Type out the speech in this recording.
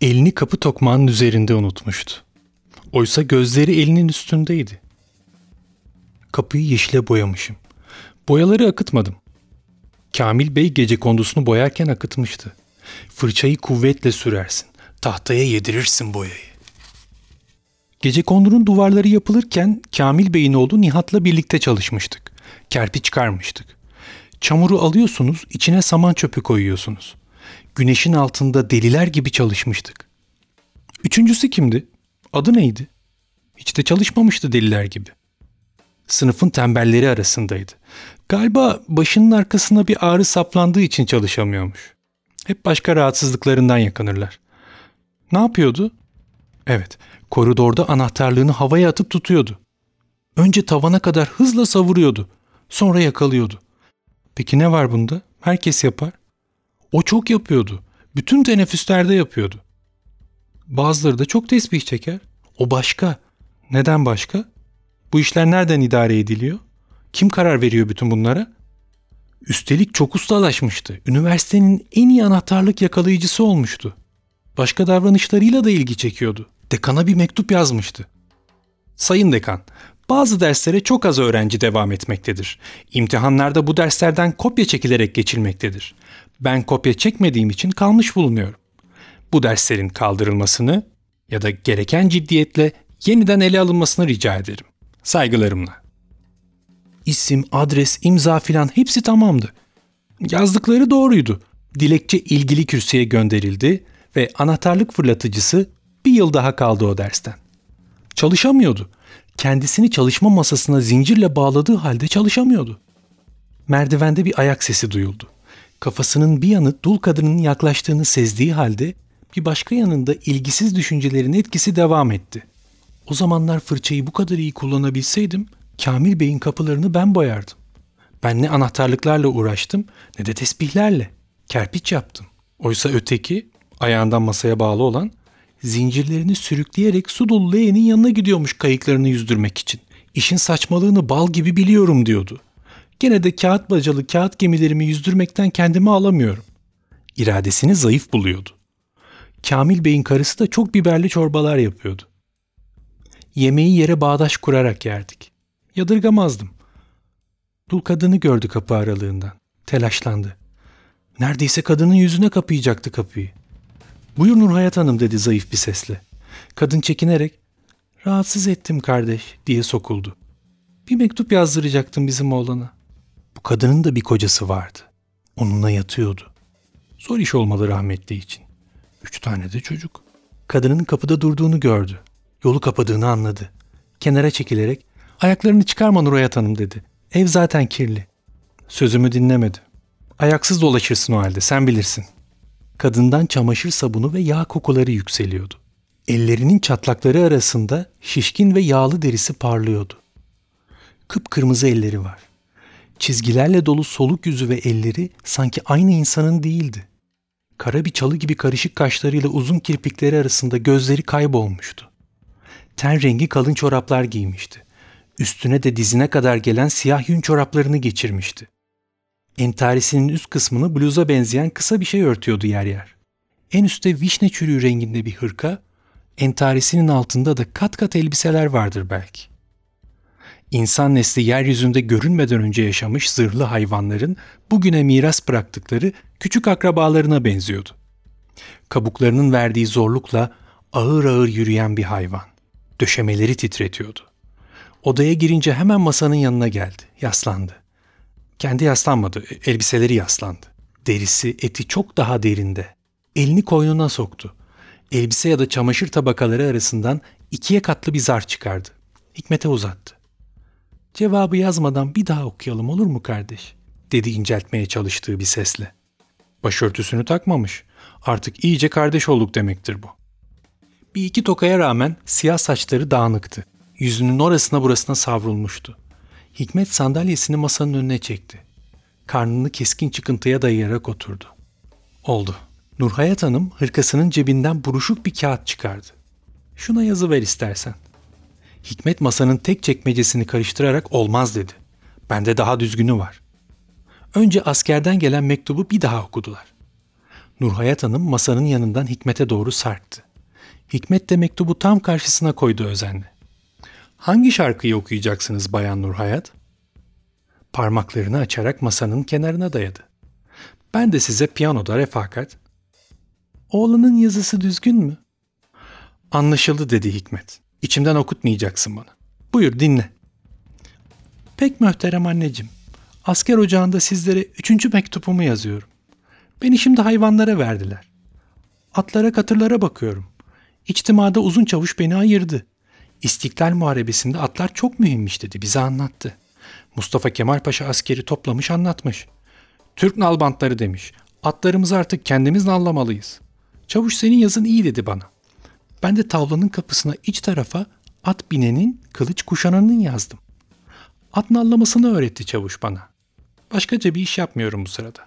Elini kapı tokmağının üzerinde unutmuştu. Oysa gözleri elinin üstündeydi. Kapıyı yeşile boyamışım. Boyaları akıtmadım. Kamil Bey gece kondusunu boyarken akıtmıştı. Fırçayı kuvvetle sürersin. Tahtaya yedirirsin boyayı. Gece kondunun duvarları yapılırken Kamil Bey'in oğlu Nihat'la birlikte çalışmıştık. Kerpiç çıkarmıştık. Çamuru alıyorsunuz, içine saman çöpü koyuyorsunuz. Güneşin altında deliler gibi çalışmıştık. Üçüncüsü kimdi? Adı neydi? Hiç de çalışmamıştı deliler gibi. Sınıfın tembelleri arasındaydı. Galiba başının arkasına bir ağrı saplandığı için çalışamıyormuş. Hep başka rahatsızlıklarından yakınırlar. Ne yapıyordu? Evet, koridorda anahtarlığını havaya atıp tutuyordu. Önce tavana kadar hızla savuruyordu. Sonra yakalıyordu. Peki ne var bunda? Herkes yapar. O çok yapıyordu. Bütün teneffüslerde yapıyordu. Bazıları da çok tesbih çeker. O başka. Neden başka? Bu işler nereden idare ediliyor? Kim karar veriyor bütün bunlara? Üstelik çok ustalaşmıştı. Üniversitenin en iyi anahtarlık yakalayıcısı olmuştu. Başka davranışlarıyla da ilgi çekiyordu. Dekana bir mektup yazmıştı. Sayın dekan, bazı derslere çok az öğrenci devam etmektedir. İmtihanlarda bu derslerden kopya çekilerek geçilmektedir. Ben kopya çekmediğim için kalmış bulunuyorum. Bu derslerin kaldırılmasını ya da gereken ciddiyetle yeniden ele alınmasını rica ederim. Saygılarımla. İsim, adres, imza filan hepsi tamamdı. Yazdıkları doğruydu. Dilekçe ilgili kürsüye gönderildi ve anahtarlık fırlatıcısı bir yıl daha kaldı o dersten. Çalışamıyordu kendisini çalışma masasına zincirle bağladığı halde çalışamıyordu. Merdivende bir ayak sesi duyuldu. Kafasının bir yanı dul kadının yaklaştığını sezdiği halde bir başka yanında ilgisiz düşüncelerin etkisi devam etti. O zamanlar fırçayı bu kadar iyi kullanabilseydim Kamil Bey'in kapılarını ben boyardım. Ben ne anahtarlıklarla uğraştım ne de tesbihlerle. Kerpiç yaptım. Oysa öteki ayağından masaya bağlı olan zincirlerini sürükleyerek su dolu leğenin yanına gidiyormuş kayıklarını yüzdürmek için. İşin saçmalığını bal gibi biliyorum diyordu. Gene de kağıt bacalı kağıt gemilerimi yüzdürmekten kendimi alamıyorum. İradesini zayıf buluyordu. Kamil Bey'in karısı da çok biberli çorbalar yapıyordu. Yemeği yere bağdaş kurarak yerdik. Yadırgamazdım. Dul kadını gördü kapı aralığından. Telaşlandı. Neredeyse kadının yüzüne kapayacaktı kapıyı. Buyur Nurhayat Hanım dedi zayıf bir sesle. Kadın çekinerek rahatsız ettim kardeş diye sokuldu. Bir mektup yazdıracaktım bizim oğlana. Bu kadının da bir kocası vardı. Onunla yatıyordu. Zor iş olmalı rahmetli için. Üç tane de çocuk. Kadının kapıda durduğunu gördü. Yolu kapadığını anladı. Kenara çekilerek ayaklarını çıkarma Nurhayat Hanım dedi. Ev zaten kirli. Sözümü dinlemedi. Ayaksız dolaşırsın o halde sen bilirsin. Kadından çamaşır sabunu ve yağ kokuları yükseliyordu. Ellerinin çatlakları arasında şişkin ve yağlı derisi parlıyordu. Kıpkırmızı elleri var. Çizgilerle dolu soluk yüzü ve elleri sanki aynı insanın değildi. Kara bir çalı gibi karışık kaşlarıyla uzun kirpikleri arasında gözleri kaybolmuştu. Ten rengi kalın çoraplar giymişti. Üstüne de dizine kadar gelen siyah yün çoraplarını geçirmişti. Entarisinin üst kısmını bluza benzeyen kısa bir şey örtüyordu yer yer. En üstte vişne çürüğü renginde bir hırka, entarisinin altında da kat kat elbiseler vardır belki. İnsan nesli yeryüzünde görünmeden önce yaşamış zırhlı hayvanların bugüne miras bıraktıkları küçük akrabalarına benziyordu. Kabuklarının verdiği zorlukla ağır ağır yürüyen bir hayvan. Döşemeleri titretiyordu. Odaya girince hemen masanın yanına geldi, yaslandı. Kendi yaslanmadı, elbiseleri yaslandı. Derisi, eti çok daha derinde. Elini koynuna soktu. Elbise ya da çamaşır tabakaları arasından ikiye katlı bir zar çıkardı. Hikmet'e uzattı. Cevabı yazmadan bir daha okuyalım olur mu kardeş? dedi inceltmeye çalıştığı bir sesle. Başörtüsünü takmamış. Artık iyice kardeş olduk demektir bu. Bir iki tokaya rağmen siyah saçları dağınıktı. Yüzünün orasına burasına savrulmuştu. Hikmet sandalyesini masanın önüne çekti. Karnını keskin çıkıntıya dayayarak oturdu. Oldu. Nurhayat Hanım hırkasının cebinden buruşuk bir kağıt çıkardı. Şuna yazı ver istersen. Hikmet masanın tek çekmecesini karıştırarak olmaz dedi. Bende daha düzgünü var. Önce askerden gelen mektubu bir daha okudular. Nurhayat Hanım masanın yanından Hikmet'e doğru sarktı. Hikmet de mektubu tam karşısına koydu özenle. Hangi şarkıyı okuyacaksınız Bayan Nurhayat? Parmaklarını açarak masanın kenarına dayadı. Ben de size piyanoda refakat. Oğlanın yazısı düzgün mü? Anlaşıldı dedi Hikmet. İçimden okutmayacaksın bana. Buyur dinle. Pek mühterem anneciğim. Asker ocağında sizlere üçüncü mektubumu yazıyorum. Beni şimdi hayvanlara verdiler. Atlara katırlara bakıyorum. İçtimada uzun çavuş beni ayırdı. İstiklal Muharebesi'nde atlar çok mühimmiş dedi bize anlattı. Mustafa Kemal Paşa askeri toplamış anlatmış. Türk nalbantları demiş. Atlarımızı artık kendimiz nallamalıyız. Çavuş senin yazın iyi dedi bana. Ben de tavlanın kapısına iç tarafa at binenin kılıç kuşananın yazdım. At nallamasını öğretti çavuş bana. Başkaca bir iş yapmıyorum bu sırada.